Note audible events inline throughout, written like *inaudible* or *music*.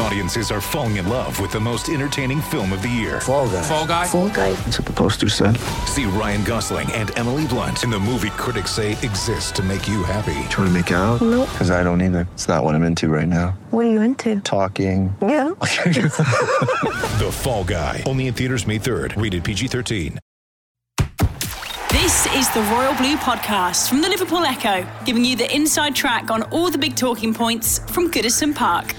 Audiences are falling in love with the most entertaining film of the year. Fall guy. Fall guy. Fall guy. That's what the poster said. See Ryan Gosling and Emily Blunt in the movie critics say exists to make you happy. Trying to make it out? Nope. Because I don't either. It's not what I'm into right now. What are you into? Talking. Yeah. *laughs* The Fall Guy. Only in theaters May 3rd. Rated PG-13. This is the Royal Blue Podcast from the Liverpool Echo, giving you the inside track on all the big talking points from Goodison Park.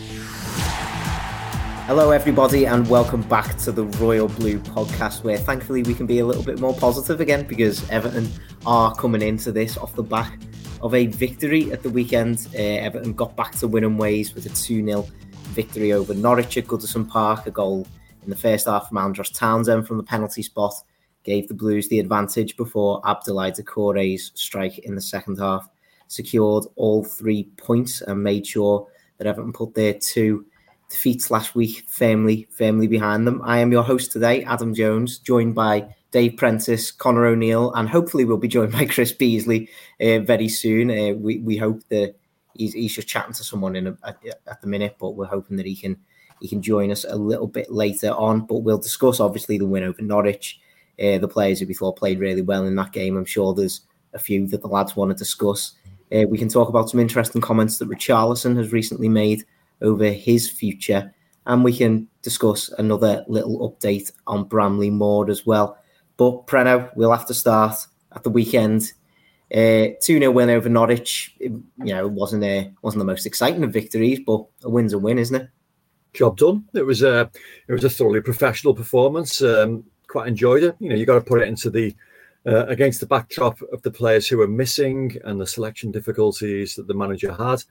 Hello, everybody, and welcome back to the Royal Blue podcast, where thankfully we can be a little bit more positive again because Everton are coming into this off the back of a victory at the weekend. Uh, Everton got back to winning ways with a 2 0 victory over Norwich at Goodison Park, a goal in the first half from Andros Townsend from the penalty spot. Gave the Blues the advantage before Abdoulaye Doucouré's strike in the second half secured all three points and made sure that Everton put their two defeats last week firmly, firmly behind them. I am your host today, Adam Jones, joined by Dave Prentice, Connor O'Neill, and hopefully we'll be joined by *laughs* Chris Beesley uh, very soon. Uh, we, we hope that he's, he's just chatting to someone in a, at, at the minute, but we're hoping that he can he can join us a little bit later on. But we'll discuss obviously the win over Norwich, uh, the players who we thought played really well in that game. I'm sure there's a few that the lads want to discuss. Uh, we can talk about some interesting comments that Richarlison has recently made over his future, and we can discuss another little update on Bramley Moore as well. But Preno, we'll have to start at the weekend. Uh, two 0 win over Norwich. It, you know, it wasn't a wasn't the most exciting of victories, but a win's a win, isn't it? job done. It was a it was a thoroughly professional performance. Um, quite enjoyed it. You know, you got to put it into the uh, against the backdrop of the players who were missing and the selection difficulties that the manager had.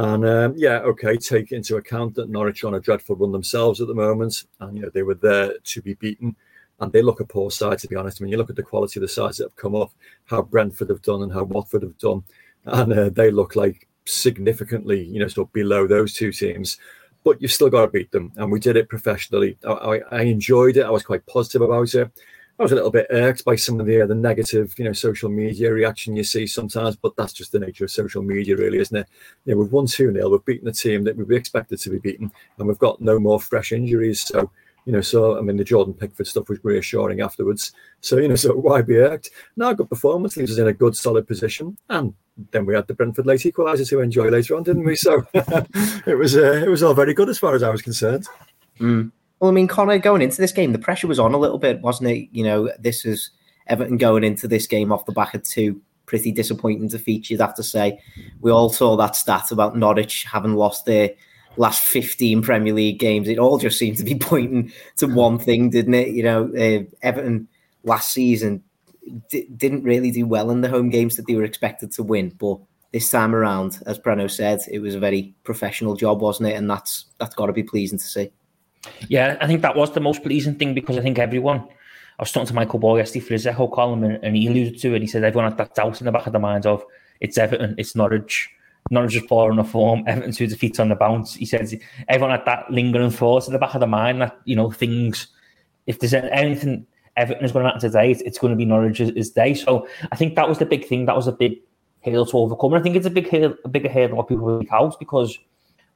And um, yeah, okay, take into account that Norwich are on a dreadful run themselves at the moment, and you know they were there to be beaten, and they look a poor side to be honest. I mean, you look at the quality of the sides that have come up, how Brentford have done and how Watford have done, and uh, they look like significantly, you know, sort of below those two teams but you've still got to beat them. And we did it professionally. I, I, I, enjoyed it. I was quite positive about it. I was a little bit irked by some of the, uh, the negative, you know, social media reaction you see sometimes, but that's just the nature of social media, really, isn't it? You know, we've won 2 0, we've beaten the team that we expected to be beaten, and we've got no more fresh injuries. So, you know, so I mean, the Jordan Pickford stuff was reassuring afterwards. So, you know, so why be irked? Now, good performance leaves us in a good, solid position. And then we had the Brentford late equaliser to enjoy later on, didn't we? So *laughs* it was uh, it was all very good as far as I was concerned. Mm. Well, I mean, Connor, going into this game, the pressure was on a little bit, wasn't it? You know, this is Everton going into this game off the back of two pretty disappointing defeats, you'd have to say. We all saw that stat about Norwich having lost their last 15 Premier League games. It all just seemed to be *laughs* pointing to one thing, didn't it? You know, uh, Everton last season d- didn't really do well in the home games that they were expected to win, but this time around, as Breno said, it was a very professional job, wasn't it? And that's that's got to be pleasing to see. Yeah, I think that was the most pleasing thing because I think everyone. I was talking to Michael Ball yesterday for his echo column, and, and he alluded to it. He said everyone had that doubt in the back of their minds of it's Everton, it's Norwich. Norwich is poor on the form, Everton two defeats on the bounce. He says everyone had that lingering thought in the back of their mind that you know things. If there's anything Everton is going to happen today, it's, it's going to be Norwich's day. So I think that was the big thing. That was a big hurdle to overcome. And I think it's a big hurdle, a bigger hurdle what people make out because,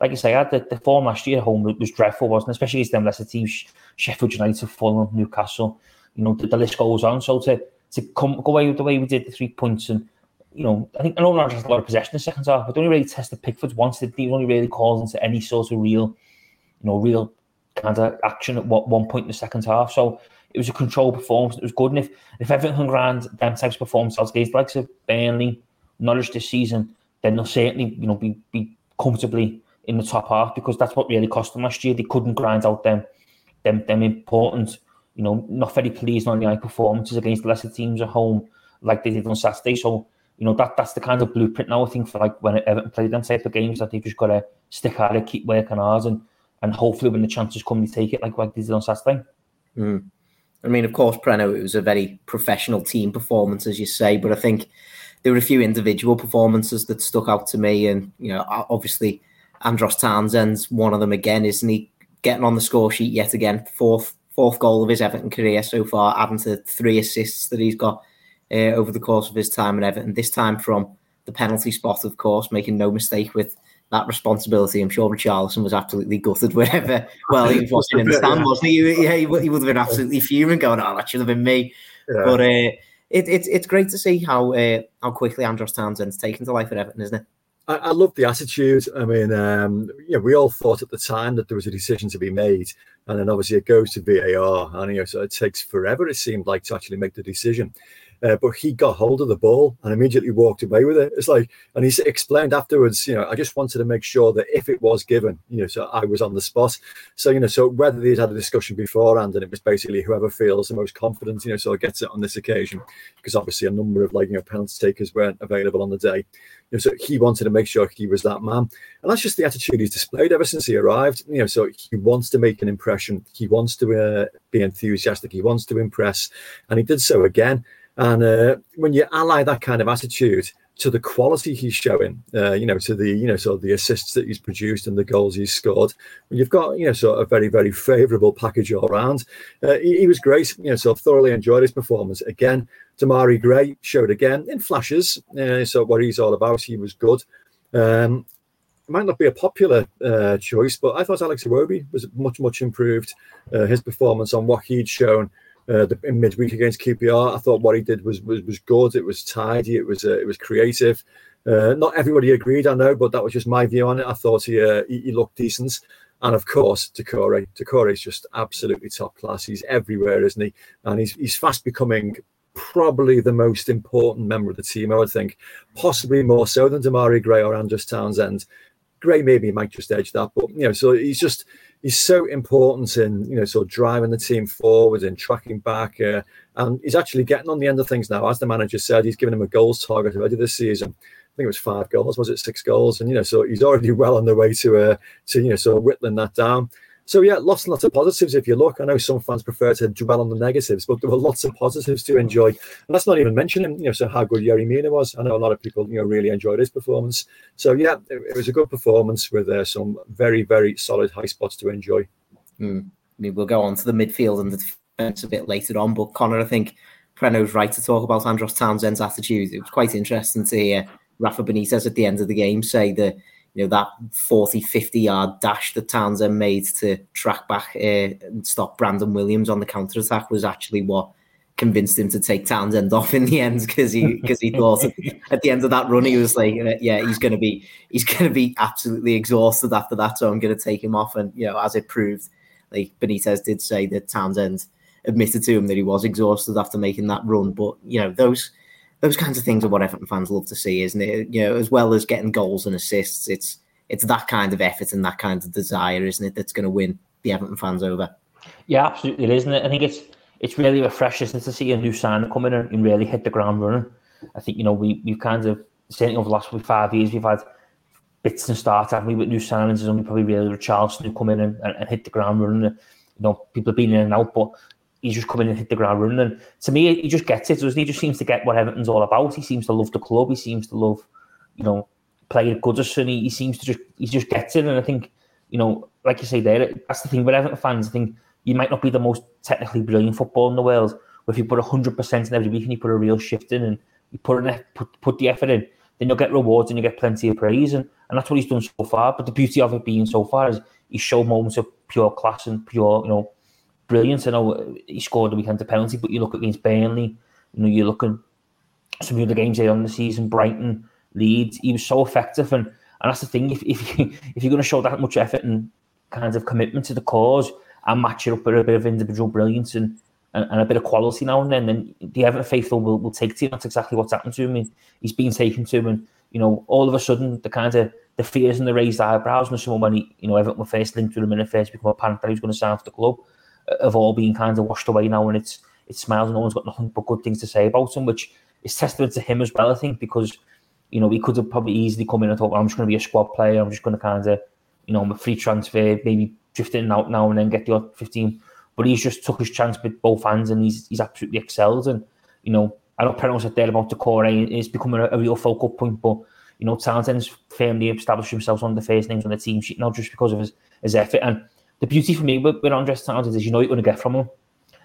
like I say, the, the form last year at home was dreadful, wasn't it? Especially against them lesser teams, Sheffield United, Fulham, Newcastle. You know, the, the, list goes on. So to to come go away with the way we did the three points and you know, I think I know has a lot of possession in the second half, but they only really tested Pickford once. They only really called into any sort of real, you know, real kind of action at what one point in the second half. So it was a controlled performance. It was good. And if, if Everton can grant them types of performances against like of Burnley, Norwich this season, then they'll certainly, you know, be, be comfortably in the top half because that's what really cost them last year. They couldn't grind out them them them important, you know, not very pleased on the eye performances against lesser teams at home like they did on Saturday. So, you know, that that's the kind of blueprint now I think for like when Everton play them type of games that they've just gotta stick at it, keep working hard and and hopefully when the chances come they take it like like they did on Saturday. Mm. I mean, of course, Preno, it was a very professional team performance, as you say, but I think there were a few individual performances that stuck out to me. And, you know, obviously, Andros Townsend's one of them again, isn't he? Getting on the score sheet yet again, fourth fourth goal of his Everton career so far, adding to three assists that he's got uh, over the course of his time at Everton. This time from the penalty spot, of course, making no mistake with that responsibility. I'm sure Richarlison was absolutely gutted wherever. *laughs* Well, he was watching in the stand, wasn't he? Yeah, he, he would have been absolutely fuming, going, "Oh, that should have been me." Yeah. But uh, it, it, it's great to see how uh, how quickly Andros Townsend's taken to life at Everton, isn't it? I, I love the attitude. I mean, um, yeah, we all thought at the time that there was a decision to be made, and then obviously it goes to VAR, and you know, so it takes forever. It seemed like to actually make the decision. Uh, but he got hold of the ball and immediately walked away with it. It's like, and he explained afterwards, you know, I just wanted to make sure that if it was given, you know, so I was on the spot. So, you know, so whether they'd had a discussion beforehand and it was basically whoever feels the most confident, you know, so gets it on this occasion, because obviously a number of like, you know, penalty takers weren't available on the day. You know, so he wanted to make sure he was that man. And that's just the attitude he's displayed ever since he arrived. You know, so he wants to make an impression. He wants to uh, be enthusiastic. He wants to impress. And he did so again. And uh, when you ally that kind of attitude to the quality he's showing, uh, you know, to the you know sort of the assists that he's produced and the goals he's scored, when you've got you know sort of a very very favourable package all around, uh, he, he, was great. You know, so thoroughly enjoyed his performance again. Demarai Gray showed again in flashes. Uh, so what he's all about, he was good. Um, might not be a popular uh, choice, but I thought Alex Iwobi was much, much improved. Uh, his performance on what he'd shown uh, the, in midweek against QPR. I thought what he did was was, was good. It was tidy. It was uh, it was creative. Uh, not everybody agreed, I know, but that was just my view on it. I thought he uh, he, he, looked decent. And of course, Doucouré. Doucouré is just absolutely top class. He's everywhere, isn't he? And he's he's fast becoming probably the most important member of the team, I would think, possibly more so than Demarai Gray or Andros Townsend. Gray maybe he might just edge that, but you know, so he's just he's so important in you know sort of driving the team forward and tracking back, uh, and he's actually getting on the end of things now. As the manager said, he's given him a goals target already this season. I think it was five goals, was it six goals? And you know, so he's already *laughs* well on the way to uh, to you know sort of whittling that down. So yeah, lots and lots of positives. If you look, I know some fans prefer to dwell on the negatives, but there were lots of positives to enjoy. And that's not even mentioning, you know, so how good Yerry Mina was. I know a lot of people, you know, really enjoyed his performance. So yeah, it, it was a good performance with uh, some very, very solid high spots to enjoy. Mm. I mean, we'll go on to the midfield and the defense a bit later on, but Connor, I think Preno's right to talk about Andros Townsend's attitude. It was quite interesting to hear Rafa Benitez at the end of the game say that you know that 40 50 yard dash that Townsend made to track back uh, and stop Brandon Williams on the counter attack was actually what convinced him to take Townsend *laughs* off in the end because he because he thought at the end of that run he was like uh, yeah he's to be he's to be absolutely exhausted after that so I'm to take him off. And you know as it proved like Benitez did say that Townsend admitted to him that he was exhausted after making that run. But you know those those kinds of things are what Everton fans love to see, isn't it? You know, as well as getting goals and assists, it's it's that kind of effort and that kind of desire, isn't it, that's going to win the Everton fans over. Yeah, absolutely, isn't it? I think it's it's really refreshing to see a new sign come in and really hit the ground running. I think you know we we've kind of certainly over the last five years we've had bits and starts, haven't we, with new signings. There's only probably really Richarlison who come in and, and, and hit the ground running. You know, people have been in and out, but he's just coming and hit the ground running. And to me, he just gets it, doesn't he? just seems to get what Everton's all about. He seems to love the club. He seems to love, you know, playing Goodison. He, he seems to just he just gets it. And I think, you know, like you say there, that's the thing with Everton fans. I think you might not be the most technically brilliant football in the world, but if you put hundred percent in every week and you put a real shift in and you put put put the effort in, then you'll get rewards and you get plenty of praise. And and that's what he's done so far. But the beauty of it being so far is he showed moments of pure class and pure, you know, brilliant. I know he scored the weekend a penalty, but you look against Burnley, you know, you're looking some of the games there on the season, Brighton, Leeds, he was so effective. And, and that's the thing, if, if, you, *laughs* if you're going to show that much effort and kind of commitment to the cause and match it up with a bit of individual brilliance and, and, and a bit of quality now and then, then the Everton faithful will, will take to him. That's exactly what's happened to him. He's been taken to and, you know, all of a sudden the kind of the fears and the raised eyebrows and someone when he, you know, Everton were first linked with him and it first become apparent that he was going to sign for the club have all been kind of washed away now, and it's it smiles. No one's got nothing but good things to say about him, which is testament to him as well. I think because you know he could have probably easily come in and thought, well, I'm just going to be a squad player. I'm just going to kind of you know, I'm a free transfer, maybe drift in and out now and then get the odd 15. But he's just took his chance with both hands and he's he's absolutely excelled. And you know, I know Preno said there about the core, eh, it's becoming a, a real focal point, but you know, Townsend's firmly established himself on the first names on the team sheet now just because of his, his effort. And the beauty for me with, with Andros Townsend is you know you're going to get from him.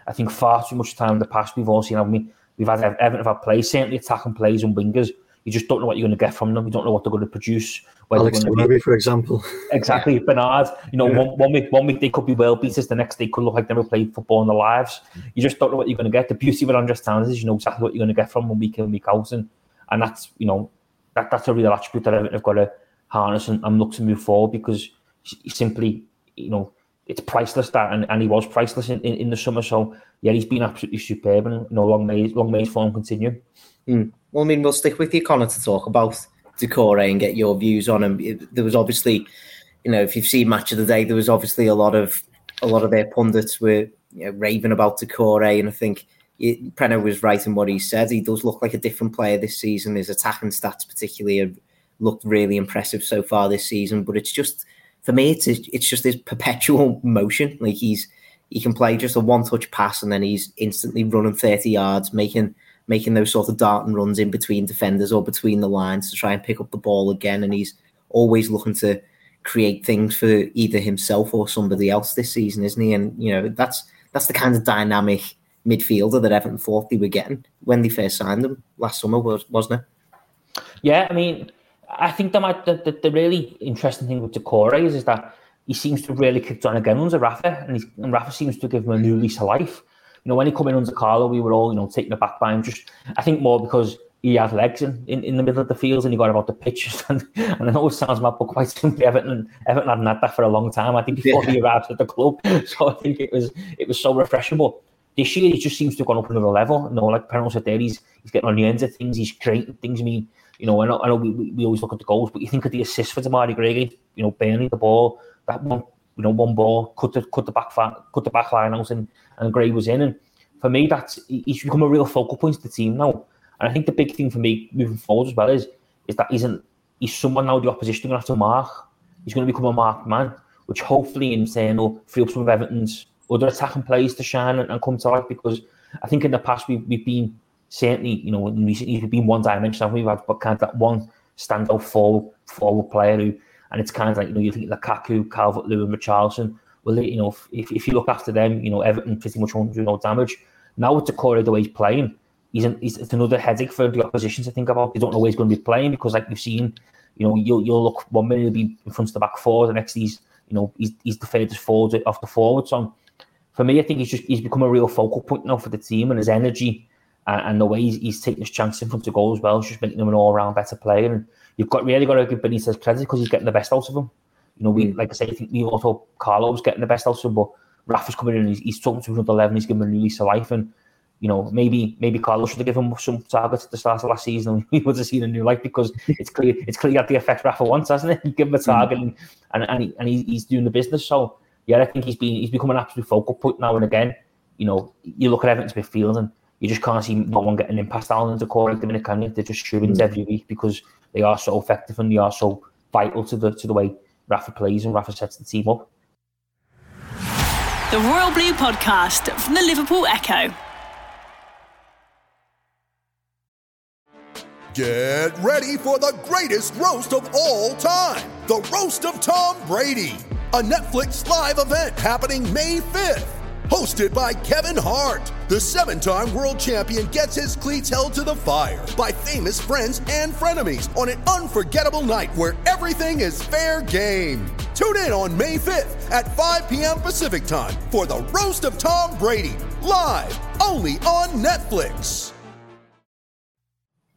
I think far too much time in the past we've all seen, haven't we? We've had Everton have had plays, certainly attacking plays and wingers. You just don't know what you're going to get from them. You don't know what they're going to produce. Alex Iwobi, for example. *laughs* Exactly, yeah. Bernard. You know, yeah. one, one week, one week they could be world beaters. The next they could look like they never played football in their lives. You just don't know what you're going to get. The beauty of Andros Townsend is you know exactly what you're going to get from them week in week out, and, and that's you know that that's a real attribute that Everton have got to harness and, and look to move forward because simply you know it's priceless that and, and he was priceless in, in, in, the summer. So yeah, he's been absolutely superb and you know long may long may his form continue. Mm. Well, I mean, we'll stick with you, Connor, to talk about Doucouré and get your views on him. There was obviously, you know, if you've seen Match of the Day, there was obviously a lot of a lot of their pundits were you know, raving about Doucouré, and I think it, was right in what he said. He does look like a different player this season. His attacking stats, particularly, have looked really impressive so far this season. But it's just for me, it's it's just this perpetual *laughs* motion. Like he's he can play just a one touch pass and then he's instantly running thirty yards, making making those sort of darting runs in between defenders or between the lines to try and pick up the ball again. And he's always looking to create things for either himself or somebody else this season, isn't he? And you know that's that's the kind of dynamic midfielder that Everton thought they were getting when they first signed him last summer, was wasn't it? Yeah, I mean, I think the, the, the really interesting thing with Doucouré is, is that he seems to really kicked on again under Rafa, and, and Rafa seems to give him a new lease of life. You know, when he came in under Carlo, we were all, you know, taking it back by him. Just, I think more because he had legs in, in, in the middle of the field and he got about the pitches. *laughs* And, and I know it sounds mad, but quite simply, Everton, Everton hadn't had that for a long time. I think before yeah. he arrived at the club. *laughs* So I think it was it was so refreshing. But this year, he just seems to have gone up another level. You know, like Perron said there, he's, he's getting on the ends of things, he's creating things. I mean, you know, I know, I know we, we, always look at the goals, but you think of the assist for Demarai Gray, you know, Burnley the ball, that one, you know, one ball, cut the cut the back cut the back line out, and, and Gray was in. And for me, that's he's become a real focal point of the team now. And I think the big thing for me moving forward as well is is that he's an, he's someone now the opposition going to have to mark. He's going to become a marked man, which hopefully in saying will free up some of Everton's other attacking players to shine and, and come to life. Because I think in the past we've, we've been certainly, you know, in recent years, we've been one dimensional. We've had kind of that one standout forward, forward player who, and it's kind of like, you know, you think Lukaku, Calvert Lewin, Richarlison. Well, you know, if, if you look after them, you know, Everton pretty much won't do no damage. Now with Doucouré, the way he's playing, he's, an, he's it's another headache for the opposition to think about. They don't know where he's going to be playing because, like you've seen, you know, you'll, you'll look one minute he'll be in front of the back four, the next he's, you know, he's, he's the furthest forward off the forward. So for me, I think he's just he's become a real focal point now for the team and his energy and, and the way he's, he's, taking his chance in front of goal as well is just making him an all round better player. And you've got really got to give Benitez credit because he's getting the best out of him. You know, we mm. like I say, I think we also Carlo's getting the best out of him, but Rafa's coming in and he's, he's talking to another level. He's giving him a new lease of life, and you know, maybe maybe Carlos should have given him some targets at the start of last season and *laughs* we would have seen a new life because it's clear it's clear that the effect Rafa wants, hasn't it? You *laughs* give him a target mm. and and, he, and he, he's doing the business. So yeah, I think he's been he's become an absolute focal point now and again. You know, you look at Everton's midfield and you just can't see no one getting in past Allen and Doucouré at the minute, can you? They're just shoo mm. every week because they are so effective and they are so vital to the to the way Rafa plays and Rafa sets the team up. The Royal Blue Podcast from the Liverpool Echo. Get ready for the greatest roast of all time the Roast of Tom Brady, a Netflix live event happening May 5th. Hosted by Kevin Hart, the seven time world champion gets his cleats held to the fire by famous friends and frenemies on an unforgettable night where everything is fair game. Tune in on May 5th at 5 p.m. Pacific time for the Roast of Tom Brady, live only on Netflix.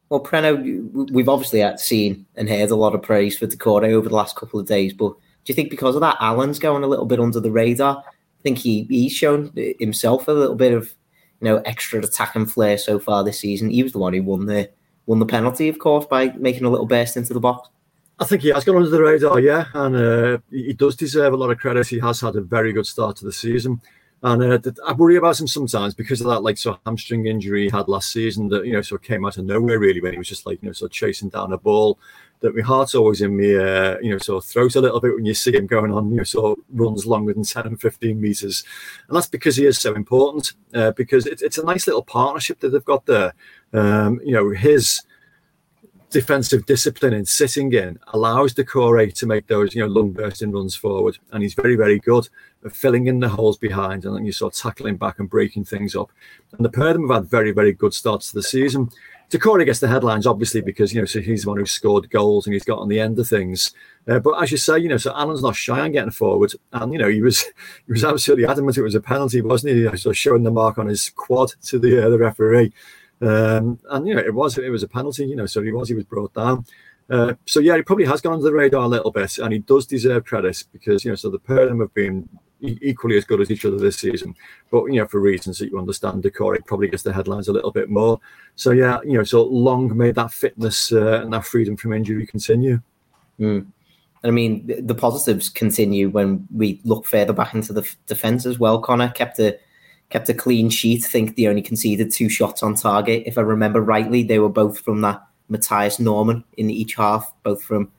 Well, Preno, we've obviously seen and heard a lot of praise for Doucouré over the last couple of days, but do you think because of that, Allen's going a little bit under the radar? I think he he's shown himself a little bit of you know extra attacking flair so far this season. He was the one who won the won the penalty, of course, by making a little burst into the box. I think he has gone under the radar, yeah, and uh, he does deserve a lot of credit. He has had a very good start to the season. And uh, I worry about him sometimes because of that, like, so hamstring injury he had last season that, you know, sort of came out of nowhere really when he was just like, you know, sort of chasing down a ball. That my heart's always in me, uh, you know, sort of throat a little bit when you see him going on, you know, sort of runs longer than 10 and 15 meters. And that's because he is so important, uh, because it, it's a nice little partnership that they've got there. Um, you know, his defensive discipline in sitting in allows Doucouré to make those you know lung bursting runs forward, and he's very very good at filling in the holes behind, and then you sort of tackling back and breaking things up. And the pair of them have had very very good starts to the season. Doucouré gets the headlines obviously because you know so he's the one who scored goals and he's got on the end of things. Uh, but as you say, you know, so Alan's not shy on getting forward, and you know he was *laughs* he was absolutely adamant it was a penalty, wasn't he? So showing the mark on his quad to the uh, the referee. Um, and you know, it was it was a penalty, you know, so he was he was brought down. Uh, so yeah, he probably has gone under the radar a little bit, and he does deserve credit because you know, so the pair have been equally as good as each other this season, but you know, for reasons that you understand, Doucouré probably gets the headlines a little bit more. So yeah, you know, so long may that fitness uh, and that freedom from injury continue. Mm. I mean, the positives continue when we look further back into the defense as well. Connor kept a kept a clean sheet. I think they only conceded two shots on target. If I remember rightly, they were both from that Mathias Normann in each half, both from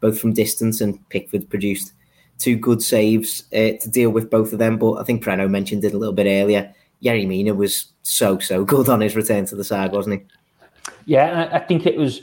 both from distance, and Pickford produced two good saves uh, to deal with both of them. But I think Preno mentioned it a little bit earlier. Yerry Mina was so so good on his return to the side, wasn't he? Yeah, I think it was.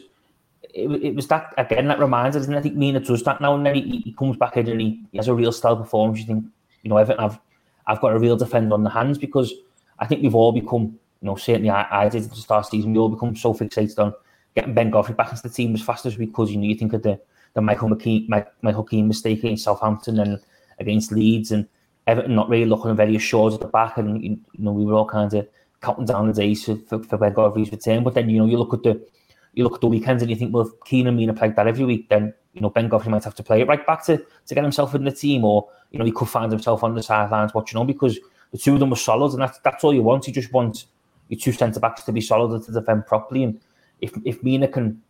It, it was that again that reminds us, and I think Mina does that now and then. He, he comes back in and he, he has a real style performance. You think, you know, Everton have I've got a real defender on the hands because I think we've all become, you know, certainly I, I did at the start season, we all become so fixated on getting Ben Godfrey back into the team as fast as we could. You know, you think of the the Michael McKean, Michael Keane mistake against Southampton and against Leeds and Everton not really looking very assured at the back, and you know we were all kind of counting down the days for, for, for Ben Godfrey's return. But then you know you look at the you look at the weekends and you think, well, if Keane and Mina played that every week, then you know Ben Godfrey might have to play it right back to to get himself in the team, or you know he could find himself on the sidelines watching on because the two of them were solid, and that's that's all you want. You just want your two centre backs to be solid and to defend properly. And if if Mina can,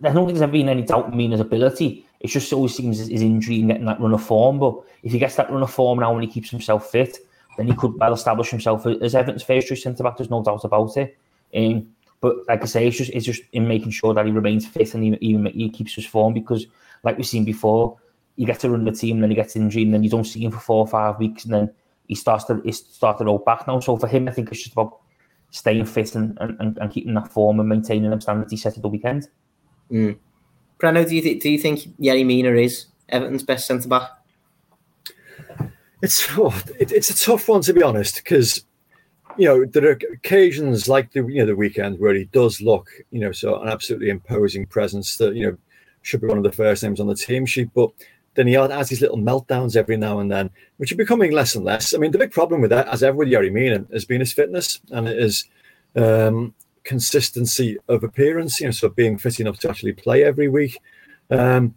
There's ever been any doubt in Mina's ability. It just always seems his injury and getting that run of form. But if he gets that run of form now and he keeps himself fit, then he could well establish himself as Everton's first choice centre back. There's no doubt about it. Um, but like I say, it's just it's just in making sure that he remains fit and he, he, he keeps his form because, like we've seen before, you get to run the team, then he gets injured, and then you don't see him for four or five weeks, and then he starts to he starts to roll back now. So for him, I think it's just about staying fit and, and, and keeping that form and maintaining them standards he set at the weekend. Mm. Prano, do you th- do you think Yerry Mina is Everton's best centre back? It's oh, it, it's a tough one to be honest because you know there are occasions like the you know the weekend where he does look you know so an absolutely imposing presence that you know should be one of the first names on the team sheet, but then he has these little meltdowns every now and then, which are becoming less and less. I mean, the big problem with that, as ever with Yerry Mina, has been his fitness and it is um, consistency of appearance. You know, so being fit enough to actually play every week. Um,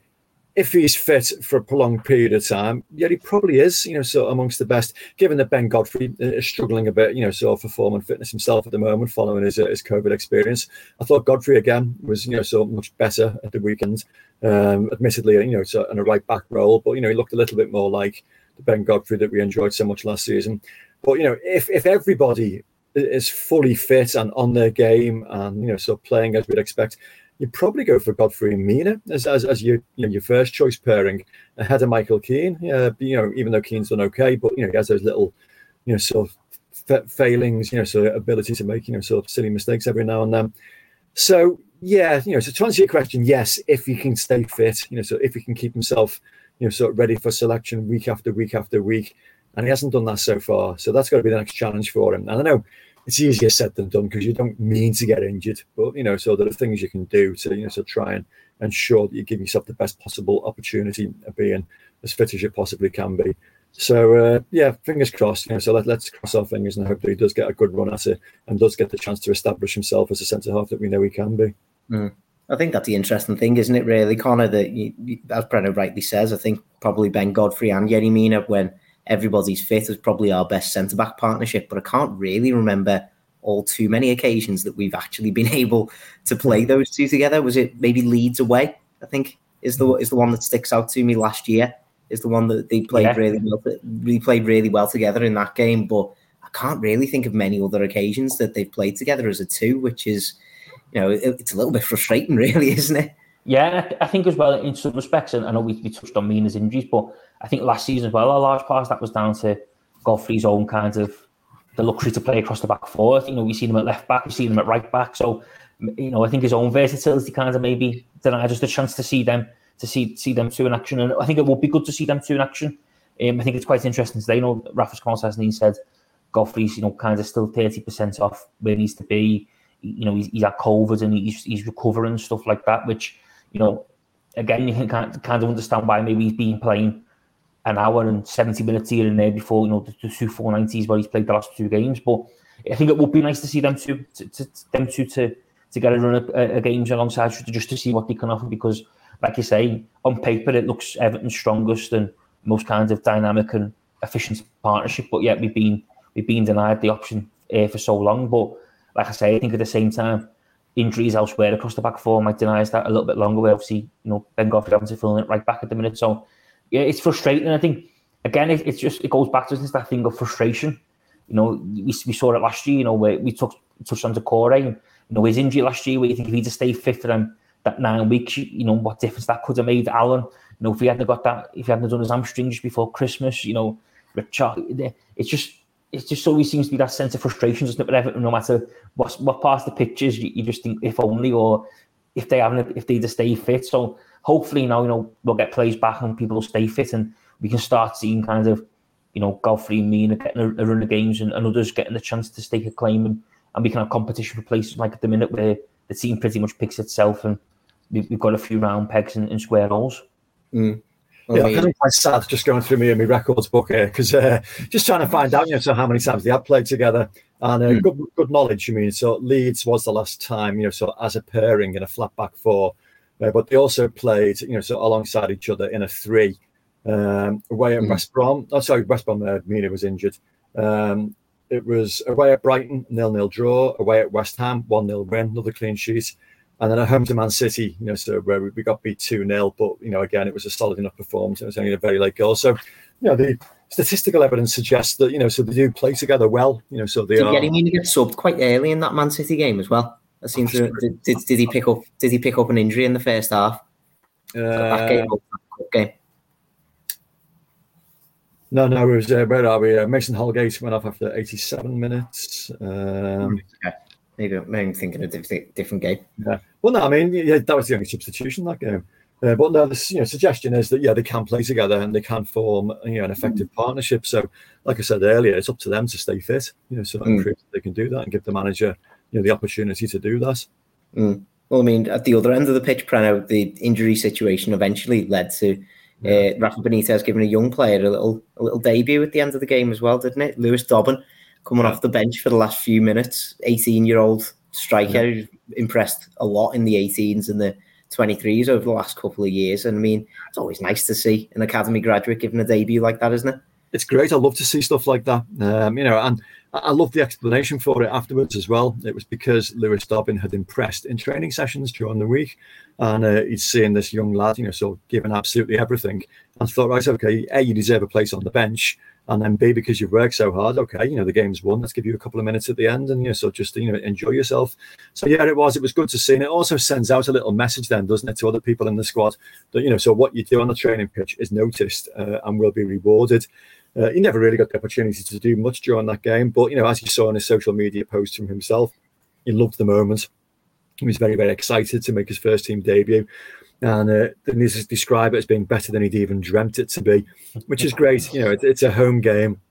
if he's fit for a prolonged period of time, yeah, he probably is, you know, so amongst the best, given that Ben Godfrey is struggling a bit, you know, so for form and fitness himself at the moment following his, his COVID experience. I thought Godfrey again was, you know, so much better at the weekend. Um, admittedly, you know, so in a right back role, but, you know, he looked a little bit more like the Ben Godfrey that we enjoyed so much last season. But, you know, if, if everybody is fully fit and on their game and, you know, so playing as we'd expect, you'd probably go for Godfrey and Mina as, as, as your you know, your first choice pairing ahead of Michael Keane. Yeah, you know, even though Keane's done okay, but you know, he has those little, you know, sort of failings, you know, so ability to make, you know, sort of silly mistakes every now and then. So yeah, you know, so to answer your question, yes, if he can stay fit, you know, so if he can keep himself, you know, sort of ready for selection week after week after week, and he hasn't done that so far. So that's got to be the next challenge for him. And I know it's easier said than done because you don't mean to get injured, but you know, so there are things you can do to you know to try and ensure that you give yourself the best possible opportunity of being as fit as you possibly can be. So uh, yeah, fingers crossed. You know, so let, let's cross our fingers and hope that he does get a good run at it and does get the chance to establish himself as a centre half that we know he can be. Mm. I think that's the interesting thing, isn't it? Really, Connor. That you, as Brennan rightly says, I think probably Ben Godfrey and Yerry Mina when everybody's fit is probably our best centre back partnership. But I can't really remember all too many occasions that we've actually been *laughs* able to play those two together. Was it maybe Leeds away? I think is the is the one that sticks out to me last year. Is the one that they played yeah. really well. We played really well together in that game, but I can't really think of many other occasions that they've played together as a two, which is, you know, it's a little bit frustrating, *laughs* really, isn't it? Yeah, I think as well in some respects, and I know we, we touched on Mina's injuries, but I think last season as well, a large part of that was down to Godfrey's own kind of the luxury to play across the back four. You know, we've seen him at left back, we've seen him at right back. So you know, I think his own versatility kind of maybe denied us the chance to see them to see see them two in action. And I think it would be good to see them two in action. Um, I think it's quite interesting today. You know, Rafa's come out and said Godfrey's, you know, kind of still 30% off where he needs to be. You know, he's, he's at COVID and he's, he's recovering stuff like that, which, you know, again, you can kind, of understand why maybe he's been playing an hour and 70 minutes here and there before, you know, the, the two 490s where he's played the last two games. But I think it would be nice to see them two, to, to, them two to, to get a run of a games alongside just to see what they can offer because, like you say, on paper it looks Everton's strongest and most kind of dynamic and efficient partnership, but yet we've been we've been denied the option uh, for so long. But like I say, I think at the same time, injuries elsewhere across the back four might deny us that a little bit longer. We obviously, you know, Ben Godfrey having to fill it right back at the minute. So yeah, it's frustrating. I think again, it, it's just it goes back to this that thing of frustration. You know, we, we saw it last year. You know, where we took touched on Doucouré, and you know his injury last year. Where you think if he'd have stayed fit for them that nine weeks, you know what difference that could have made. Alan, you know, if he hadn't got that, if he hadn't done his hamstrings before Christmas, you know, Richard, it's just it just always seems to be that sense of frustration, doesn't it? Whatever, no matter what what part of the pictures, you, you just think if only or if they haven't, if they just stay fit. So hopefully now, you know, we'll get plays back and people will stay fit and we can start seeing kind of, you know, Godfrey and Mina getting a, a run of games and, and, others getting the chance to stake a claim and, and we can have competition for places like at the minute where the team pretty much picks itself and we've, we've got a few round pegs and, and square holes. Mm. Yeah, I am quite sad just going through me and my records book here because uh, just trying to find out, you know, so how many times they had played together and uh, mm. good, good knowledge. I mean, so Leeds was the last time, you know, so as a pairing in a flat back four, uh, but they also played, you know, so alongside each other in a three um, away at mm. West Brom. Oh, sorry, West Brom. Uh, Mina was injured. Um, it was away at Brighton, nil nil draw. Away at West Ham, one 0 win, another clean sheet and then at home to Man City, you know, so where we got beat 2 0, but, you know, again, it was a solid enough performance. It was only a very late goal. So, you know, the statistical evidence suggests that, you know, so they do play together well, you know, so they did are. Getting to get subbed quite early in that Man City game as well. I seem to, did, did, did, he pick up, did he pick up an injury in the first half? Uh, game, game. No, no, it was, uh, where are we? Uh, Mason Holgate went off after 87 minutes. Um, okay. Maybe, maybe I'm thinking of a different, different game. Yeah. Well, no, I mean, yeah, that was the only substitution that game. Uh, but no, the you know, suggestion is that yeah, they can play together and they can form you know an effective partnership. So, like I said earlier, it's up to them to stay fit. You know, so mm. they can do that and give the manager you know the opportunity to do that. Mm. Well, I mean, at the other end of the pitch, Prano, the injury situation eventually led to uh, Rafa Benitez giving a young player a little a little debut at the end of the game as well, didn't it? Lewis Dobbin coming off the bench for the last few minutes. 18 year old striker yeah. impressed a lot in the 18s and the 23s over the last couple of years. And I mean, it's always nice to see an academy graduate giving a debut like that, isn't it? It's great. I love to see stuff like that. Um, you know, and I love the explanation for it afterwards as well. It was because Lewis Dobbin had impressed in training sessions during the week, and uh, he's seeing this young lad, you know, so giving absolutely everything, and thought, right, okay, a, you deserve a place on the bench, and then B, because you've worked so hard, okay, you know, the game's won. Let's give you a couple of minutes at the end and, you know, so just, you know, enjoy yourself. So, yeah, it was. It was good to see. And it also sends out a little message then, doesn't it, to other people in the squad that, you know, so what you do on the training pitch is noticed uh, and will be rewarded. Uh, he never really got the opportunity to do much during that game. But, you know, as you saw in his social media post from himself, he loved the moment. He was very, very excited to make his first team debut and uh, then he describe it as being better than he'd even dreamt it to be, which is great. You know, it, it's a home game.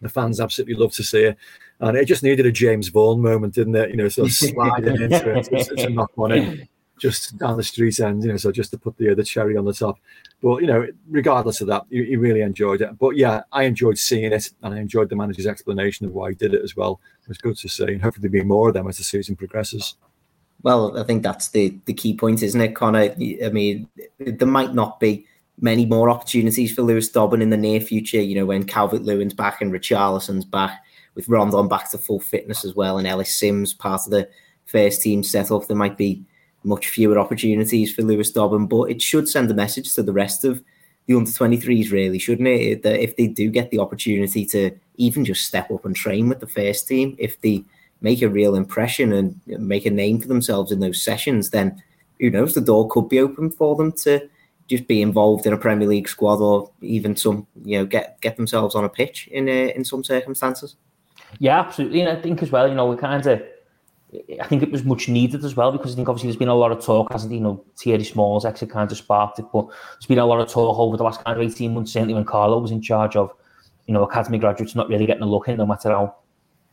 The fans absolutely love to see it. And it just needed a James Vaughan moment, didn't it? You know, sort of *laughs* sliding into it, to knock on it *laughs* just down the street end, you know, so just to put the the cherry on the top. But you know, regardless of that, he, he, really enjoyed it. But yeah, I enjoyed seeing it, and I enjoyed the manager's explanation of why he did it as well. It was good to see, and hopefully there'll be more of them as the season progresses. Well, I think that's the the key point, isn't it, Connor? I mean, there might not be many more opportunities for Lewis Dobbin in the near future. You know, when Calvert Lewin's back and Richarlison's back, with Rondon back to full fitness as well, and Ellis Sims part of the first team set up, there might be much fewer opportunities for Lewis Dobbin. But it should send a message to the rest of the under 23s, really, shouldn't it? That if they do get the opportunity to even just step up and train with the first team, if they make a real impression and make a name for themselves in those sessions, then who knows, the door could be open for them to just be involved in a Premier League squad or even some, you know, get get themselves on a pitch in uh, in some circumstances. Yeah, absolutely, and I think as well, you know, we kind of I think it was much needed as well because I think obviously there's been a lot of talk, hasn't you know, Thierry Small's exit kind of sparked it, but there's been a lot of talk over the last kind of 18 months, certainly when Carlo was in charge of, you know, academy graduates not really getting a look in, no matter how,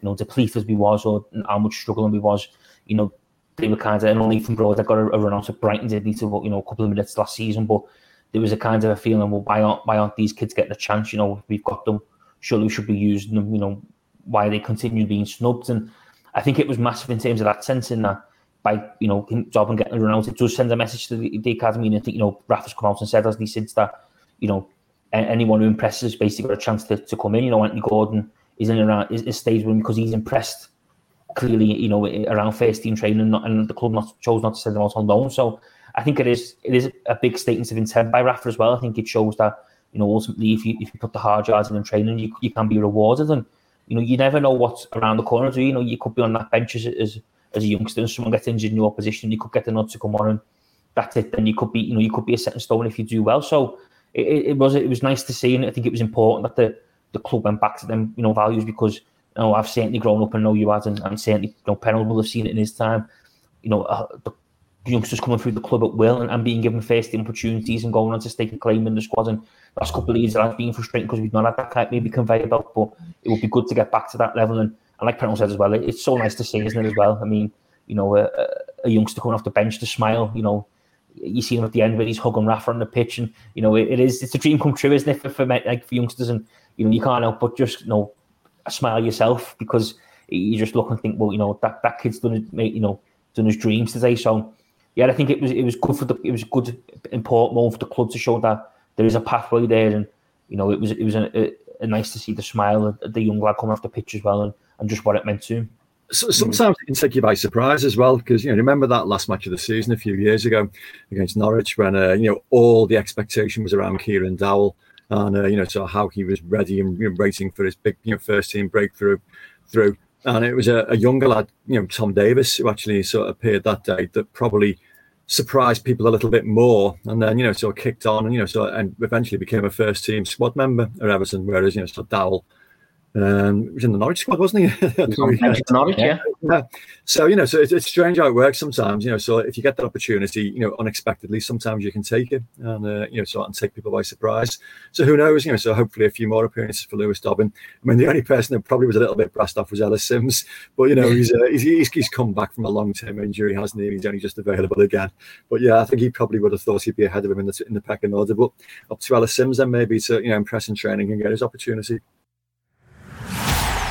you know, depleted as we was or how much struggling we was, you know, they were kind of, and only from Broad, I got a, a run out of Brighton, did need to, you know, a couple of minutes last season, but there was a kind of a feeling, well, why aren't, why aren't these kids getting a chance? You know, we've got them, surely we should be using them, you know, why they continue being snubbed. And I think it was massive in terms of that sense in that by, you know, and getting run out, it does send a message to the, the academy. And I think, you know, Rafa's come out and said, as he since that, you know, anyone who impresses basically got a chance to, to come in. You know, Anthony Gordon is in around is, is stays with him because he's impressed clearly, you know, around first team training and, not, and the club not chose not to send them out on loan. So I think it is it is a big statement of intent by Rafa as well. I think it shows that, you know, ultimately if you if you put the hard yards in and training, you, you can be rewarded. And, you know, you never know what's around the corner. Do you? you know, you could be on that bench as, as, as a youngster and someone gets injured in your position, you could get the nod to come on and that's it. Then you could be, you know, you could be a setting stone if you do well. So it, it was it was nice to see, and I think it was important that the, the club went back to them, you know, values because you know I've certainly grown up and know you had, and, and certainly you know Pennell will have seen it in his time. You know, uh, the youngsters coming through the club at will and, and being given first opportunities and going on to stake a claim in the squad. And last couple of years, it has been frustrating because we've not had that kind of maybe conveyor belt, but it would be good to get back to that level. And, and like Pennell said as well, it, it's so nice to see, isn't it, as well? I mean, you know, a, a youngster coming off the bench to smile, you know, you see him at the end where he's hugging Rafa on the pitch, and you know it, it is it's a dream come true, isn't it, for, for like for youngsters, and you know you can't help but just you know smile yourself because you just look and think, well, you know that that kid's done it, you know done his dreams today. So yeah, I think it was it was good for the it was good important moment for the club to show that there is a pathway there, and you know it was it was a, a, a nice to see the smile of the young lad coming off the pitch as well, and, and just what it meant to him. So, sometimes it can take you by surprise as well, because you know remember that last match of the season a few years ago against Norwich when uh, you know all the expectation was around Kieran Dowell and uh, you know so how he was ready and you know, waiting for his big you know first team breakthrough through, and it was a, a younger lad, you know Tom Davies, who actually sort of appeared that day that probably surprised people a little bit more, and then you know sort of kicked on and you know so and eventually became a first team squad member at Everton, whereas you know so Dowell um, he was in the Norwich squad, wasn't he? *laughs* Norwich, yeah. yeah. So you know, so it's, it's, strange how it works sometimes. You know, so if you get that opportunity, you know, unexpectedly, sometimes you can take it, and uh, you know, so and take people by surprise. So who knows? You know, so hopefully a few more appearances for Lewis Dobbin. I mean, the only person that probably was a little bit brassed off was Ellis Sims, but you know, he's uh, he's, he's, he's come back from a long term injury, hasn't he? He's only just available again. But yeah, I think he probably would have thought he'd be ahead of him in the in the pecking order. But up to Ellis Sims then maybe to you know impress in training and get his opportunity.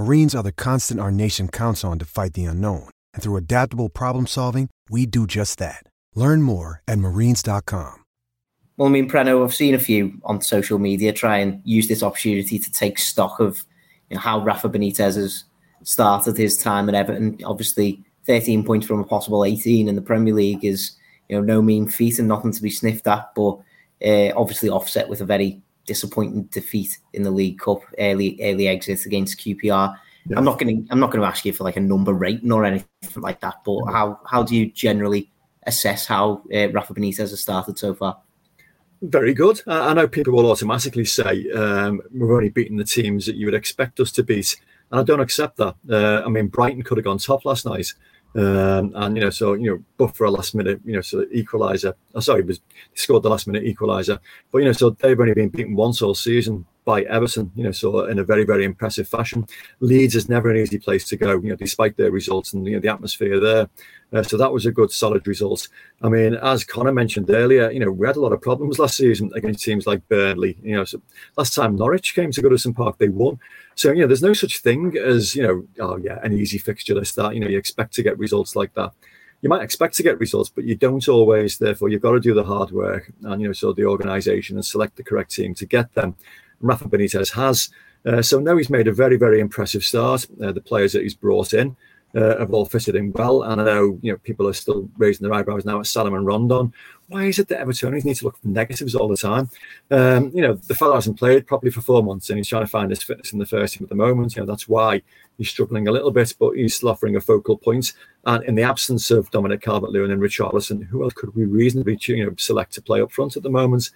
Marines are the constant our nation counts on to fight the unknown. And through adaptable problem solving, we do just that. Learn more at marines.com. Well, I mean, Preno, I've seen a few on social media try and use this opportunity to take stock of you know, how Rafa Benitez has started his time at Everton. Obviously, 13 points from a possible 18 in the Premier League is you know no mean feat and nothing to be sniffed at, but uh, obviously offset with a very disappointing defeat in the League Cup, early early exit against QPR. Yeah. I'm not going to I'm not going to ask you for like a number rating or anything like that, but yeah. how how do you generally assess how uh, Rafa Benitez has started so far? Very good. I know people will automatically say um, we've only beaten the teams that you would expect us to beat, and I don't accept that. Uh, I mean, Brighton could have gone top last night. Um, and you know, so you know, but for a last minute, you know, so equaliser. Oh, sorry, was scored the last minute equaliser. But you know, so they've only been beaten once all season by Everton. You know, so in a very very impressive fashion. Leeds is never an easy place to go. You know, despite their results and you know the atmosphere there. Uh, so that was a good solid result. I mean, as Connor mentioned earlier, you know, we had a lot of problems last season against teams like Burnley. You know, so last time Norwich came to Goodison Park, they won. So, you know, there's no such thing as, you know, oh, yeah, an easy fixture list that, you know, you expect to get results like that. You might expect to get results, but you don't always. Therefore, you've got to do the hard work and, you know, so the organization and select the correct team to get them. Rafa Benitez has. Uh, so now he's made a very, very impressive start. Uh, the players that he's brought in. uh, have all fitted in well. And I know you know people are still raising their eyebrows now at Salomon Rondon. Why is it that Evertonians need to look for negatives all the time? Um, you know, the fellow hasn't played properly for four months and he's trying to find his fitness in the first team at the moment. You know, that's why he's struggling a little bit, but he's still offering a focal point. And in the absence of Dominic Calvert-Lewin and Richarlison, who else could we reasonably you know, select to play up front at the moment?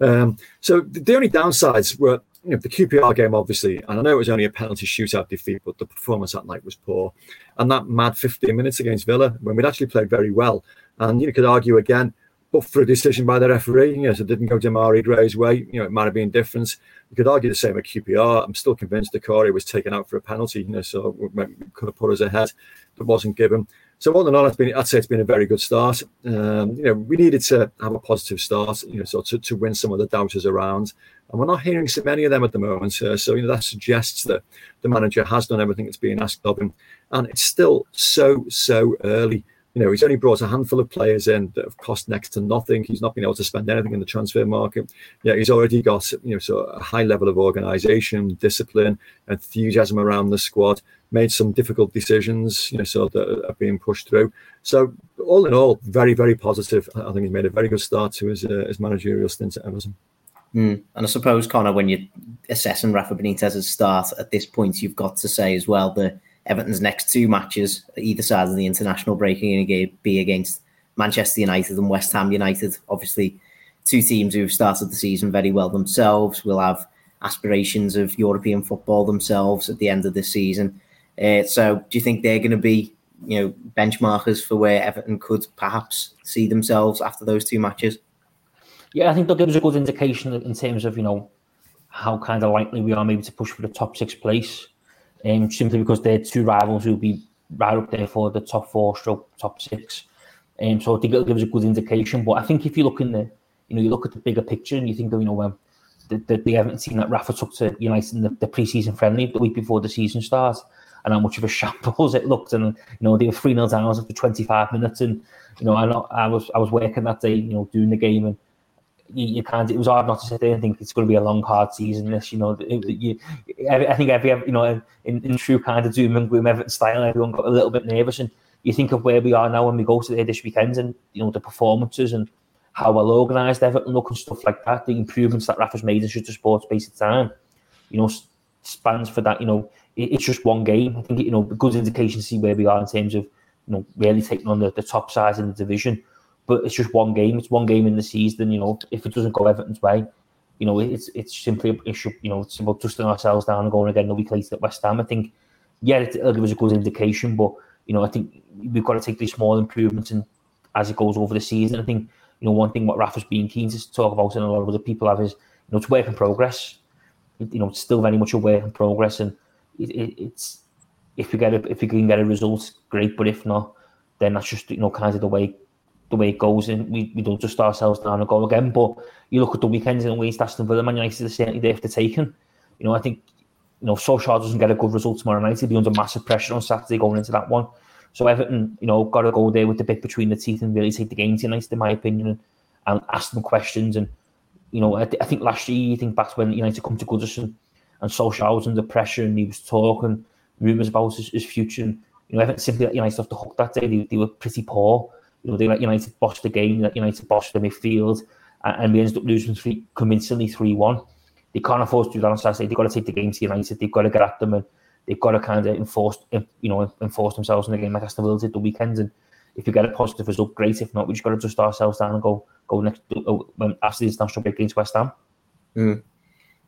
Um, so the only downsides were you know, the QPR game, obviously, and I know it was only a penalty shootout defeat, but the performance that night was poor. And that mad 15 minutes against Villa, when we'd actually played very well. And you could argue again, but for a decision by the referee, you know, it didn't go Demarai Gray's way, you know, it might have been different. You could argue the same at QPR. I'm still convinced Doucouré was taken out for a penalty, you know, so it could have put us ahead, but wasn't given. So all in all, it's been, I'd say it's been a very good start. Um, you know, we needed to have a positive start, you know, so to, to win some of the doubters around. And we're not hearing so many of them at the moment. Uh, so, you know, that suggests that the manager has done everything that's being asked of him. And it's still so, so early. You know, he's only brought a handful of players in that have cost next to nothing. He's not been able to spend anything in the transfer market. Yeah, he's already got, you know, so a high level of organisation, discipline, enthusiasm around the squad, made some difficult decisions, you know, so that are being pushed through. So all in all, very, very positive. I think he's made a very good start to his, uh, his managerial stint at Everton. Mm. And I suppose, Connor, when you're assessing Rafa Benitez's start at this point, you've got to say as well that Everton's next two matches, either side of the international break, are going to be against Manchester United and West Ham United. Obviously, two teams who've started the season very well themselves will have aspirations of European football themselves at the end of the season. Uh, so, do you think they're going to be, you know, benchmarkers for where Everton could perhaps see themselves after those two matches? Yeah, I think they'll give us a good indication in terms of you know how kind of likely we are maybe to push for the top six place, um, simply because they're two rivals who'll be right up there for the top four, stroke top six. Um, so I think it'll give us a good indication. But I think if you look in the, you know, you look at the bigger picture and you think, of, you know, um, the, the, the Everton team that Rafa took to United in the, the pre-season friendly the week before the season starts, and how much of a shambles *laughs* it looked. And you know, they were three 0 down after 25 minutes, and you know, I know I was I was working that day, you know, doing the game and you, you, can't. It was hard not to sit there and think it's going to be a long, hard season. This, you know, it, you, I think every, you know, in, in true kind of doom and gloom style, everyone got a little bit nervous. And you think of where we are now when we go to there this weekend, and you know the performances and how well organised Everton look and stuff like that. The improvements that Rafa's made in such a sports space of time, you know, spans for that. You know, it, it's just one game. I think you know, good indication to see where we are in terms of you know really taking on the, the top sides in the division but it's just one game. It's one game in the season. You know, if it doesn't go Everton's way, you know, it's it's simply a issue. You know, it's about dusting ourselves down and going again the week later at West Ham. I think, yeah, it'll give us a good indication, but you know, I think we've got to take these small improvements and as it goes over the season. I think you know one thing what Rafa's been keen to talk about and a lot of other people have is you know it's work in progress. You know, it's still very much a work in progress, and it, it, it's if we get a, if we can get a result, great. But if not, then that's just you know kind of the way the way it goes, and we, we don't just ourselves down and go again. But you look at the weekends and West Aston Villa, Man United are certainly there for taking. You know, I think you know Solskjaer doesn't get a good result tomorrow night. He'll be under massive pressure on Saturday going into that one. So Everton, you know, got to go there with the bit between the teeth and really take the game tonight, in my opinion, and, and ask them questions. And you know, I, th- I think last year, you think back when United come to Goodison and Solskjaer was under pressure and he was talking rumours about his, his future. And, you know, Everton simply United off the hook that day. They, they were pretty poor. You know, they let United boss the game, let United boss the midfield, and, and we ended up losing three convincingly 3 1. They can't afford to do that on Saturday. They've got to take the game to United. They've got to get at them and they've got to kind of enforce, you know, enforce themselves in the game like Aston Villa did the weekend. And if you get a positive result, great. If not, we just got to dust ourselves down and go go next uh, when after the international break against West Ham. Mm.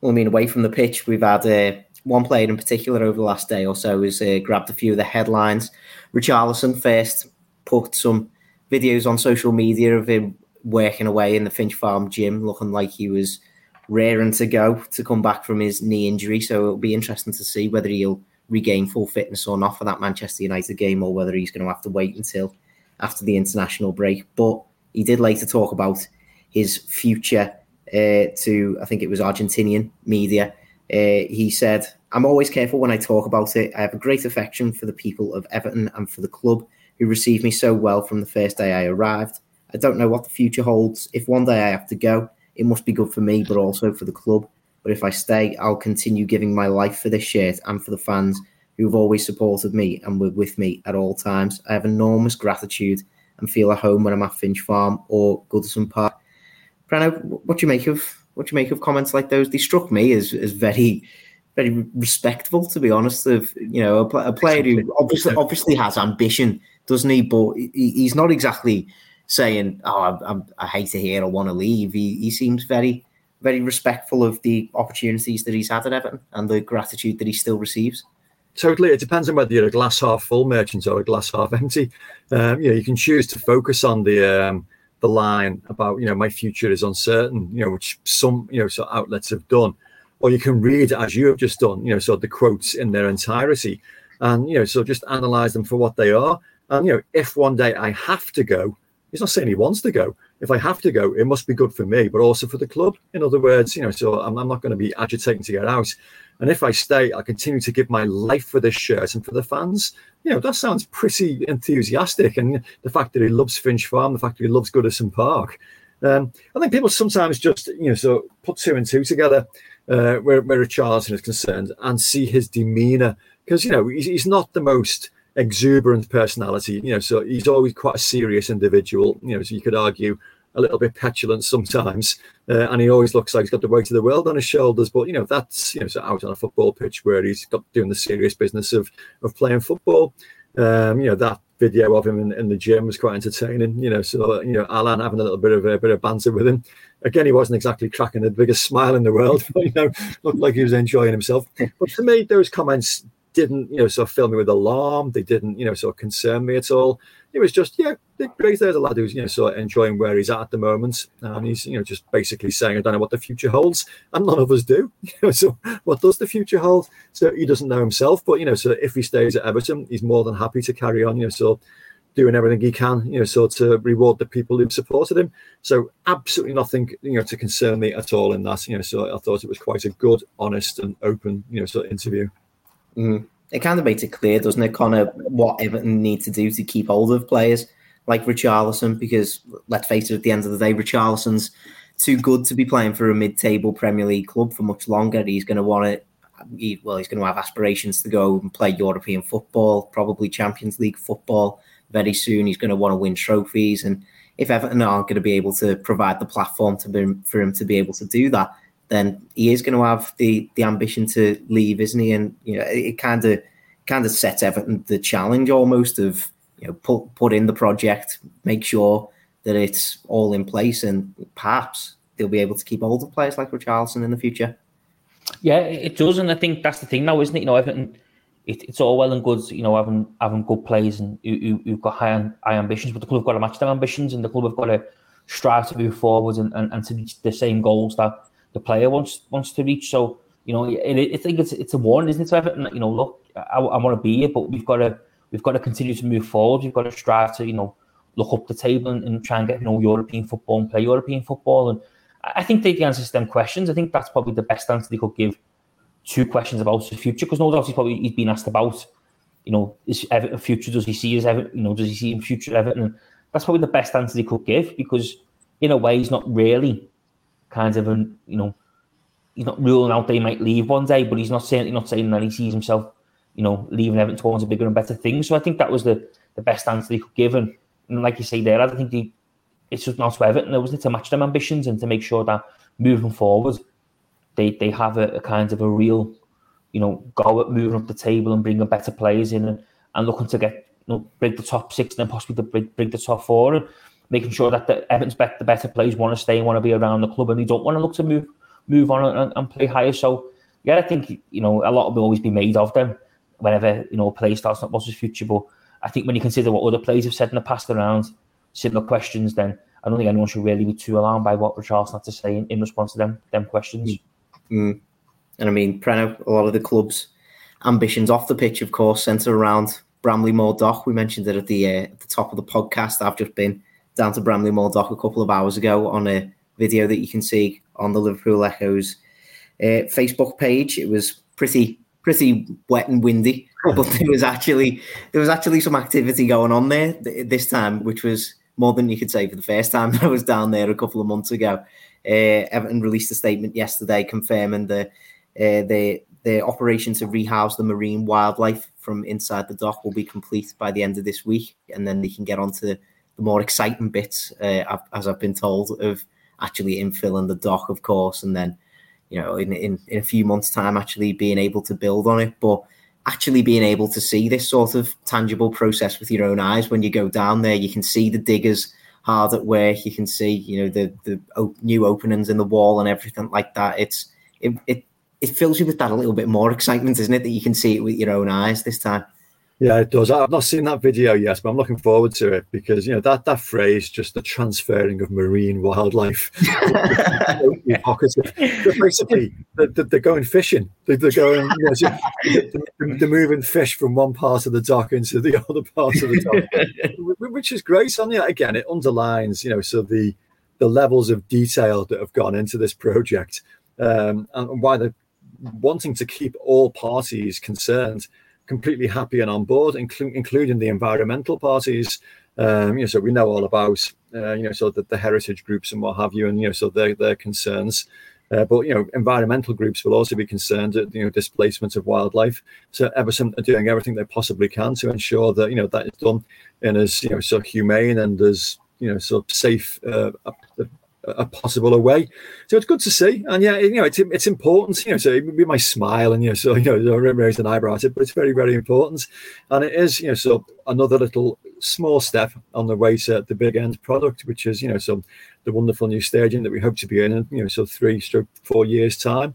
Well, I mean, away from the pitch, we've had uh, one player in particular over the last day or so has uh, grabbed a few of the headlines. Richarlison first put some videos on social media of him working away in the Finch Farm gym, looking like he was raring to go to come back from his knee injury. So it'll be interesting to see whether he'll regain full fitness or not for that Manchester United game, or whether he's going to have to wait until after the international break. But he did later talk about his future uh, to, I think it was Argentinian media. Uh, he said, I'm always careful when I talk about it. I have a great affection for the people of Everton and for the club who received me so well from the first day I arrived. I don't know what the future holds. If one day I have to go, it must be good for me, but also for the club. But if I stay, I'll continue giving my life for this shirt and for the fans who've always supported me and were with me at all times. I have enormous gratitude and feel at home when I'm at Finch Farm or Goodison Park. Preno, what do you make of what do you make of comments like those? They struck me as as very very respectful, to be honest. Of you know a, a player who obviously obviously has ambition, doesn't he? But he, he's not exactly saying, "Oh, I, I, hate it here. I want to leave." He he seems very very respectful of the opportunities that he's had at Everton and the gratitude that he still receives. Totally, it depends on whether you're a glass half full merchant or a glass half *laughs* empty. Um, you know, you can choose to focus on the um, the line about you know my future is uncertain. You know, which some you know so outlets have done, or you can read as you have just done. You know, so the quotes in their entirety, and you know, so just analyze them for what they are. And you know, if one day I have to go, he's not saying he wants to go. If I have to go, it must be good for me, but also for the club. In other words, you know, so I'm, I'm not going to be agitating to get out. And if I stay, I continue to give my life for this shirt and for the fans. You know, that sounds pretty enthusiastic. And the fact that he loves Finch Farm, the fact that he loves Goodison Park. Um, I think people sometimes just, you know, so put two and two together uh, where, where Richarlison is concerned and see his demeanour. Because, you know, he's, he's not the most exuberant personality, you know, so he's always quite a serious individual, you know, so you could argue a little bit petulant sometimes, uh, and he always looks like he's got the weight of the world on his shoulders. But you know that's you know so out on a football pitch where he's got doing the serious business of of playing football. Um, you know that video of him in, in, the gym was quite entertaining. You know, so you know Alan having a little bit of a bit of banter with him. Again, he wasn't exactly cracking the biggest *laughs* smile in the world, *laughs* but you know, looked like he was enjoying himself. But to me, those comments didn't you know sort of fill me with alarm. They didn't you know sort of concern me at all it was just yeah, great. There's a lad who's you know sort of enjoying where he's at at the moment, and he's you know just basically saying I don't know what the future holds, and none of us do. You know, so what does the future hold? So he doesn't know himself, but you know, so if he stays at Everton, he's more than happy to carry on. You know, so doing everything he can, you know, so to reward the people who've supported him. So absolutely nothing, you know, to concern me at all in that. You know, so I thought it was quite a good, honest, and open, you know, sort of interview. Mm it kind of makes it clear, doesn't it, Connor, what Everton need to do to keep hold of players like Richarlison, because let's face it, at the end of the day, Richarlison's too good to be playing for a mid-table Premier League club for much longer. He's going to want it. he, well, he's going to have aspirations to go and play European football, probably Champions League football very soon. He's going to want to win trophies, and if Everton aren't going to be able to provide the platform to be, for him to be able to do that, then he is going to have the the ambition to leave, isn't he? And you know, it kind of kind of sets Everton the challenge almost of you know put put in the project, make sure that it's all in place, and perhaps they'll be able to keep hold of players like Richarlison in the future. Yeah, it does, and I think that's the thing now, isn't it? You know, Everton, it, it's all well and good, you know, having having good players and who, who've got high high ambitions, but the club have got to match their ambitions, and the club have got to strive to move forward and, and, and to reach the same goals that the player wants wants to reach. So you know, I think it's it's a warning, isn't it, to Everton? You know, look, I, I want to be here, but we've got to we've got to continue to move forward. We've got to strive to you know look up the table and, and try and get you know European football and play European football. And I think they the answers to them questions. I think that's probably the best answer they could give. Two questions about the future, because no doubt he's probably he's been asked about, you know, is Everton future? Does he see his Everton? You know, does he see in future Everton? And that's probably the best answer he could give, because in a way he's not really kind of an you know he's not ruling out they might leave one day, but he's not certainly not saying that he sees himself, you know, leaving Everton towards a bigger and better thing. So I think that was the, the best answer he could give. And, and like you say there, I think he, it's just not to Everton, there wasn't to match them ambitions and to make sure that moving forward, they they have a, a kind of a real, you know, go at moving up the table and bringing better players in and, and looking to get, you know, break the top six and then possibly to break, break the top four and making sure that the Everton's bet the better players want to stay and want to be around the club and they don't want to look to move move on and, and play higher. So yeah, I think you know a lot will always be made of them whenever you know a player starts not what's his future. But I think when you consider what other players have said in the past around similar questions, then I don't think anyone should really be too alarmed by what Richarlison had to say in, in response to them them questions. Mm. And I mean, Preno, a lot of the club's ambitions off the pitch, of course, centre around Bramley Moore Dock. We mentioned it at the uh, at the top of the podcast. I've just been down to Bramley Moore Dock a couple of hours ago on a video that you can see on the Liverpool Echo's uh, Facebook page. It was pretty pretty wet and windy, *laughs* but there was actually there was actually some activity going on there this time, which was more than you could say for the first time *laughs* I was down there a couple of months ago. Uh, Everton released a statement yesterday confirming the uh, the the operation to rehouse the marine wildlife from inside the dock will be complete by the end of this week, and then they can get on to the more exciting bits, uh, as I've been told, of actually infilling the dock, of course, and then you know in, in in a few months' time actually being able to build on it, but actually being able to see this sort of tangible process with your own eyes when you go down there, you can see the diggers hard at work. You can see, you know, the the op- new openings in the wall and everything like that. It's it, it it fills you with that a little bit more excitement, isn't it? That you can see it with your own eyes this time. Yeah, it does. I've not seen that video yet, but I'm looking forward to it because you know that that phrase, just the transferring of marine wildlife, *laughs* basically they're, they're, going fishing. They're, going, you know, they're moving fish from one part of the dock into the other part of the dock, which is great. And yeah, again, it underlines, you know, so the the levels of detail that have gone into this project um, and why they're wanting to keep all parties concerned completely happy and on board, inclu- including the environmental parties. Um, you know, so we know all about uh, you know, so the, the heritage groups and what have you, and you know, so their their concerns. Uh, but you know, environmental groups will also be concerned at you know displacement of wildlife. So Everton are doing everything they possibly can to ensure that you know that is done in as you know so humane and as you know so safe uh, a, possible way. So it's good to see, and yeah, you know, it's it's important. You know, so we might smile and you know, so you know, raise an eyebrow at it, but it's very very important, and it is you know, so another little small step on the way to the big end product, which is you know, so the wonderful new staging that we hope to be in, in you know, so three stroke four years time.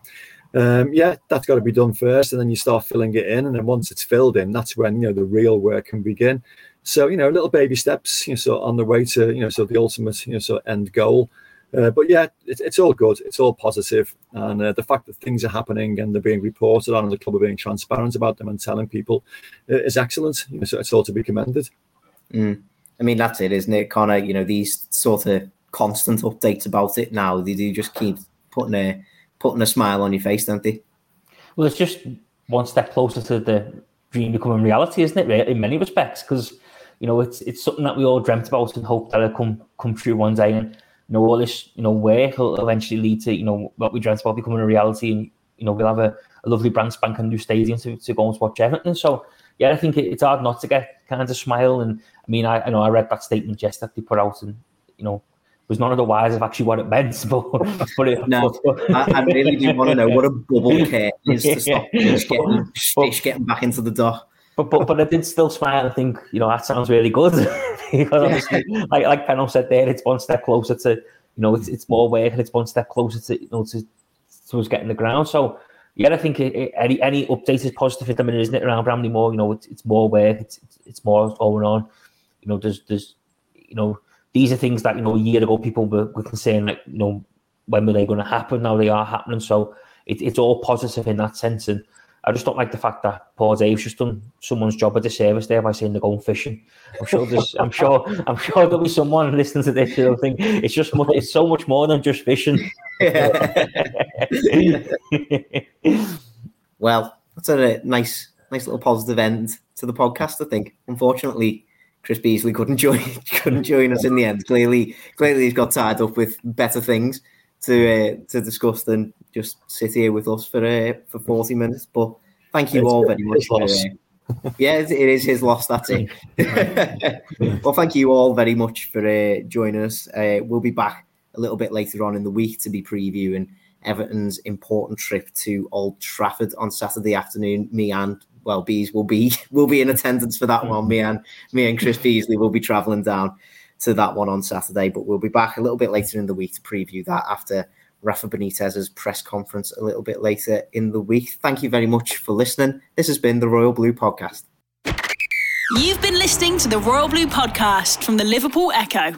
Um, yeah, that's got to be done first, and then you start filling it in, and then once it's filled in, that's when you know the real work can begin. So you know, little baby steps, you know, so on the way to you know, so the ultimate, you know, so end goal. Uh, but yeah, it, it's all good. It's all positive, and uh, the fact that things are happening and they're being reported on, and the club are being transparent about them and telling people uh, is excellent. You know, so it's all to be commended. Mm. I mean, that's it, isn't it, Connor? You know, these sort of constant updates about it now. They do just keep putting a putting a smile on your face, don't they? Well, it's just one step closer to the dream becoming reality, isn't it? In many respects, because you know it's it's something that we all dreamt about and hope that it'll come come true one day. And you know, all this, you know, work will eventually lead to, you know, what we dreamt about becoming a reality. And, you know, we'll have a, a lovely brand spanking new stadium to, to go and watch Everton. So, yeah, I think it, it's hard not to get kind of smile. And I mean, I, I know I read that statement just that they put out and, you know, was none of the wise of actually what it meant. *laughs* But, but it, no, but, I, I, really do want to know what a bubble care is to stop *laughs* fish getting, fish getting back into the dock. But, but but I did still smile and think, you know, that sounds really good. *laughs* because obviously, like like Penno said there, it's one step closer to, you know, it's it's more work and it's one step closer to, you know, to, to us getting the ground. So yeah, I think it, it, any any update is positive at the minute, isn't it? Around Bramley Moore, you know, it's, it's more work, it's, it's it's more going on. You know, there's there's you know these are things that you know a year ago people were, were concerned like you know when were they going to happen? Now they are happening. So it, it's all positive in that sense and I just don't like the fact that Paul Dave's just done someone's job a disservice there by saying they're going fishing. I'm sure there's, I'm sure, I'm sure there'll be someone listening to this who'll think it's just, much, it's so much more than just fishing. *laughs* well, that's a nice, nice little positive end to the podcast. I think. Unfortunately, Chris Beesley couldn't join, *laughs* couldn't join us in the end. Clearly, clearly he's got tied up with better things to uh, to discuss than just sit here with us for uh, for 40 minutes. But thank you it's all very much. For, uh, yeah, it is his loss. That's it. *laughs* well, thank you all very much for uh, joining us. Uh, we'll be back a little bit later on in the week to be previewing Everton's important trip to Old Trafford on Saturday afternoon. Me and well, Bees will be *laughs* will be in attendance for that one. Me and me and Chris Beesley will be travelling down to that one on Saturday. But we'll be back a little bit later in the week to preview that after Rafa Benitez's press conference a little bit later in the week. Thank you very much for listening. This has been the Royal Blue Podcast. You've been listening to the Royal Blue Podcast from the Liverpool Echo.